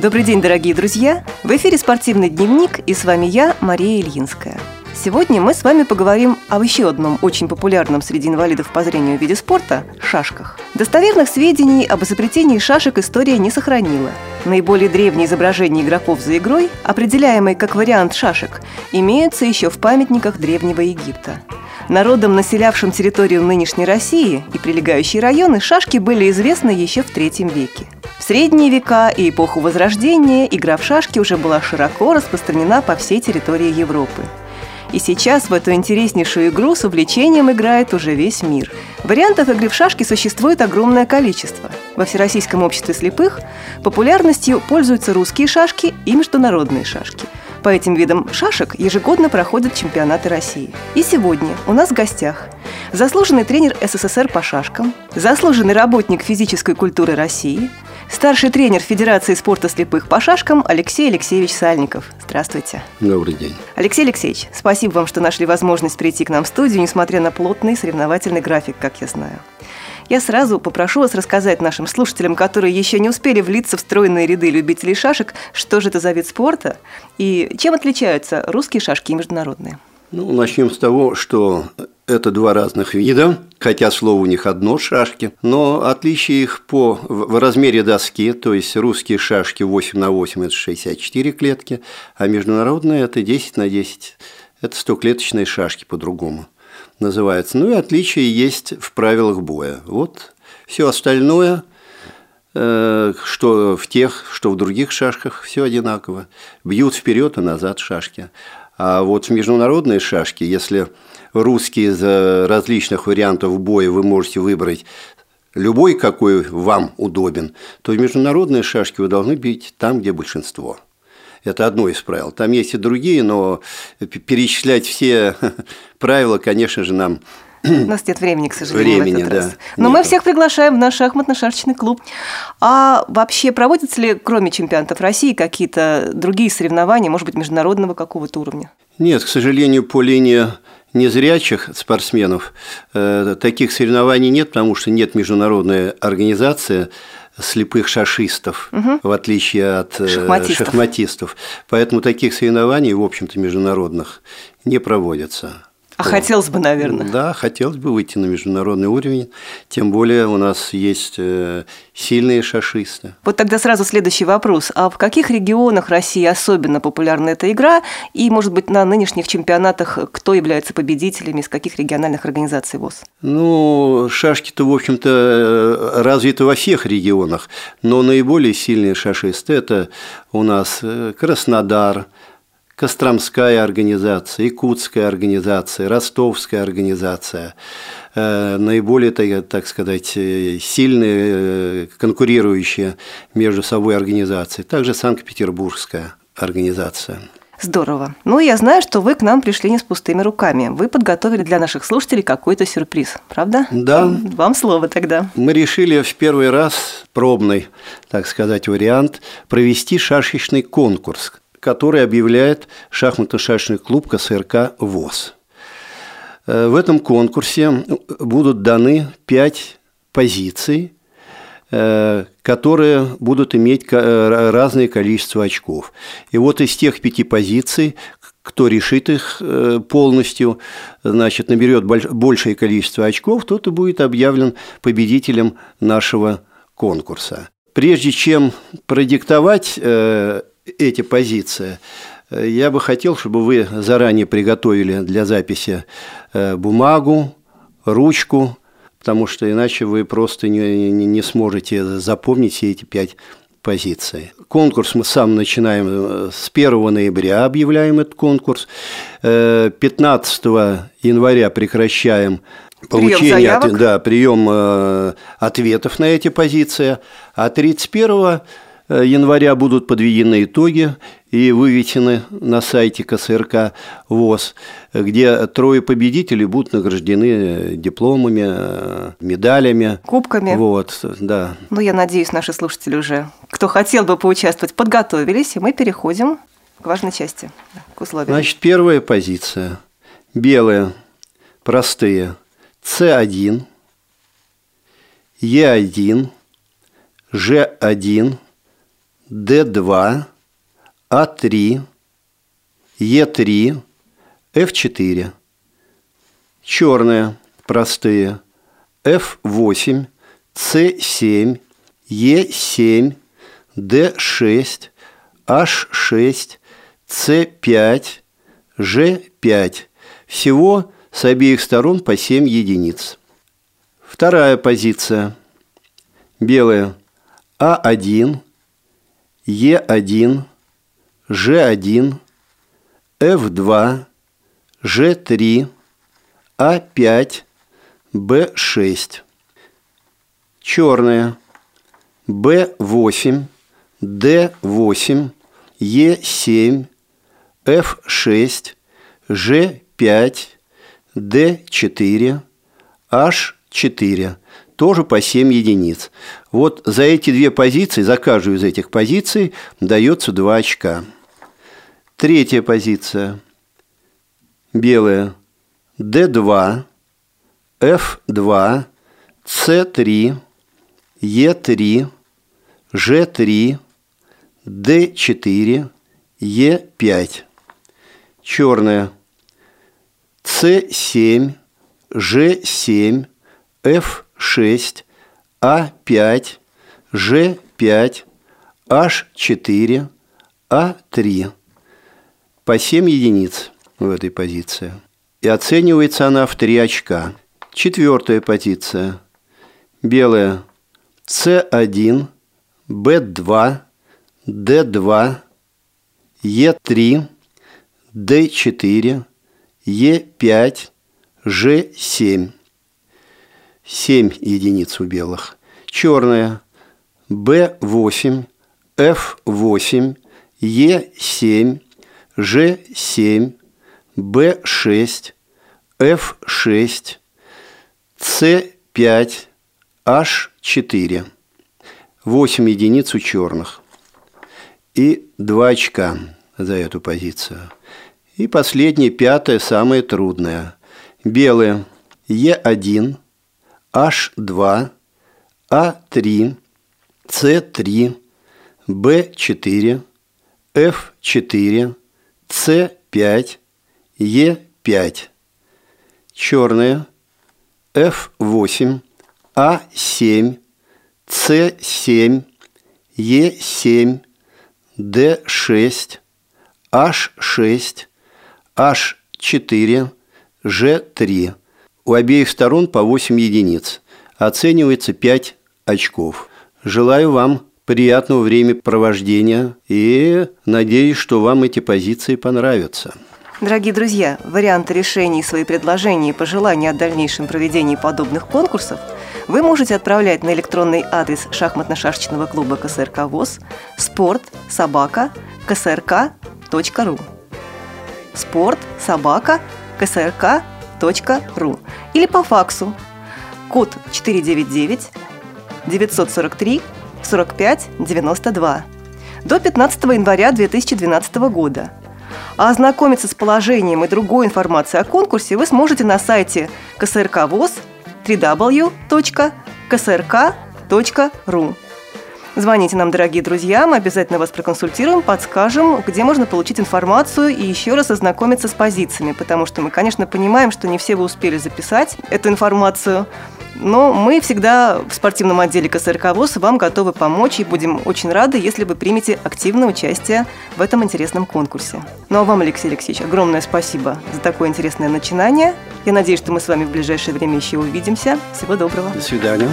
Добрый день, дорогие друзья! В эфире «Спортивный дневник» и с вами я, Мария Ильинская. Сегодня мы с вами поговорим об еще одном очень популярном среди инвалидов по зрению виде спорта – шашках. Достоверных сведений об изобретении шашек история не сохранила. Наиболее древние изображения игроков за игрой, определяемые как вариант шашек, имеются еще в памятниках Древнего Египта. Народам, населявшим территорию нынешней России и прилегающие районы, шашки были известны еще в III веке – в средние века и эпоху Возрождения игра в шашки уже была широко распространена по всей территории Европы. И сейчас в эту интереснейшую игру с увлечением играет уже весь мир. Вариантов игры в шашки существует огромное количество. Во Всероссийском обществе слепых популярностью пользуются русские шашки и международные шашки – по этим видам шашек ежегодно проходят чемпионаты России. И сегодня у нас в гостях заслуженный тренер СССР по шашкам, заслуженный работник физической культуры России, старший тренер Федерации спорта слепых по шашкам Алексей Алексеевич Сальников. Здравствуйте. Добрый день. Алексей Алексеевич, спасибо вам, что нашли возможность прийти к нам в студию, несмотря на плотный соревновательный график, как я знаю. Я сразу попрошу вас рассказать нашим слушателям, которые еще не успели влиться в стройные ряды любителей шашек, что же это за вид спорта и чем отличаются русские шашки и международные. Ну, начнем с того, что это два разных вида, хотя слово у них одно – шашки, но отличие их по в размере доски, то есть русские шашки 8 на 8 – это 64 клетки, а международные – это 10 на 10 – это 100-клеточные шашки по-другому называются. Ну и отличия есть в правилах боя. Вот все остальное э, – что в тех, что в других шашках, все одинаково. Бьют вперед и назад шашки. А вот международные шашки, если русские из различных вариантов боя вы можете выбрать любой, какой вам удобен, то международные шашки вы должны бить там, где большинство. Это одно из правил. Там есть и другие, но перечислять все правила, конечно же, нам у нас нет времени, к сожалению, времени, в этот да, раз. Но нету. мы всех приглашаем в наш шахматно-шашечный клуб. А вообще проводятся ли, кроме чемпионатов России, какие-то другие соревнования, может быть, международного какого-то уровня? Нет, к сожалению, по линии незрячих спортсменов э, таких соревнований нет, потому что нет международной организации слепых шашистов, угу. в отличие от э, шахматистов. шахматистов. Поэтому таких соревнований, в общем-то, международных не проводятся. А хотелось бы, наверное. Да, хотелось бы выйти на международный уровень. Тем более у нас есть э, сильные шашисты. Вот тогда сразу следующий вопрос. А в каких регионах России особенно популярна эта игра? И, может быть, на нынешних чемпионатах кто является победителями, из каких региональных организаций ВОЗ? Ну, шашки-то, в общем-то, э, развиты во всех регионах. Но наиболее сильные шашисты – это у нас э, Краснодар, Костромская организация, Якутская организация, Ростовская организация, э, наиболее, так сказать, сильные, э, конкурирующие между собой организации. Также Санкт-Петербургская организация. Здорово. Ну, я знаю, что вы к нам пришли не с пустыми руками. Вы подготовили для наших слушателей какой-то сюрприз, правда? Да. Вам слово тогда. Мы решили в первый раз пробный, так сказать, вариант провести шашечный конкурс который объявляет шахматно-шашечный клуб КСРК ВОЗ. Э, в этом конкурсе будут даны пять позиций, э, которые будут иметь э, разное количество очков. И вот из тех пяти позиций, кто решит их полностью, значит, наберет большее количество очков, тот и будет объявлен победителем нашего конкурса. Прежде чем продиктовать эти позиции. Я бы хотел, чтобы вы заранее приготовили для записи э, бумагу, ручку, потому что иначе вы просто не, не, не сможете запомнить все эти пять позиций. Конкурс мы сам начинаем э, с 1 ноября, объявляем этот конкурс. 15 э, января прекращаем получение, прием, от, да, прием ответов на эти позиции, а 31 Э, января будут подведены итоги и вывесены на сайте КСРК ВОЗ, где трое победителей будут награждены дипломами, э, медалями. Кубками. Вот, да. Ну, я надеюсь, наши слушатели уже, кто хотел бы поучаствовать, подготовились, и мы переходим к важной части, к условиям. Значит, первая позиция. Белые, простые. С1, Е1, Ж1, Д2, А3, Е3, F4. Черные, простые. F8, C7, E7, D6, H6, C5, G5. Всего с обеих сторон по 7 единиц. Вторая позиция. Белая. А1, Е1, Ж1, F2, Ж3, А5, Б6. Черная. Б8, Д8, Е7, F6, Ж5, Д4, H4. Тоже по 7 единиц. Вот за эти две позиции, за каждую из этих позиций дается 2 очка. Третья позиция. Белая. D2, F2, C3, E3, G3, D4, E5. Черная. C7, G7, F6, А5, Ж5, H4, А3. По 7 единиц в этой позиции. И оценивается она в 3 очка. Четвертая позиция. Белая С1, Б2, Д2, Е3, Д4, Е5, Ж7. 7 единиц у белых. Черная Б8, F8, Е7, Ж7, Б6, F6, С5, H4. 8 единиц у черных. И 2 очка за эту позицию. И последняя, пятая, самая трудная. Белые Е1, H2, А3, С3, Б4, F4, С5, Е5. Черная F8, А7, С7, Е7, Д6, H6, H4, Ж3. У обеих сторон по 8 единиц. Оценивается 5 очков. Желаю вам приятного времяпровождения и надеюсь, что вам эти позиции понравятся. Дорогие друзья, варианты решений, свои предложения и пожелания о дальнейшем проведении подобных конкурсов вы можете отправлять на электронный адрес шахматно-шашечного клуба КСРК ВОЗ спорт собака ксрк.ру спорт собака ksrk.ru или по факсу код 499 943 45 92 до 15 января 2012 года. А ознакомиться с положением и другой информацией о конкурсе вы сможете на сайте КСРК ВОЗ www.ksrk.ru. Звоните нам, дорогие друзья, мы обязательно вас проконсультируем, подскажем, где можно получить информацию и еще раз ознакомиться с позициями, потому что мы, конечно, понимаем, что не все вы успели записать эту информацию, но мы всегда в спортивном отделе КСРК ВОЗ вам готовы помочь и будем очень рады, если вы примете активное участие в этом интересном конкурсе. Ну а вам, Алексей Алексеевич, огромное спасибо за такое интересное начинание. Я надеюсь, что мы с вами в ближайшее время еще увидимся. Всего доброго. До свидания.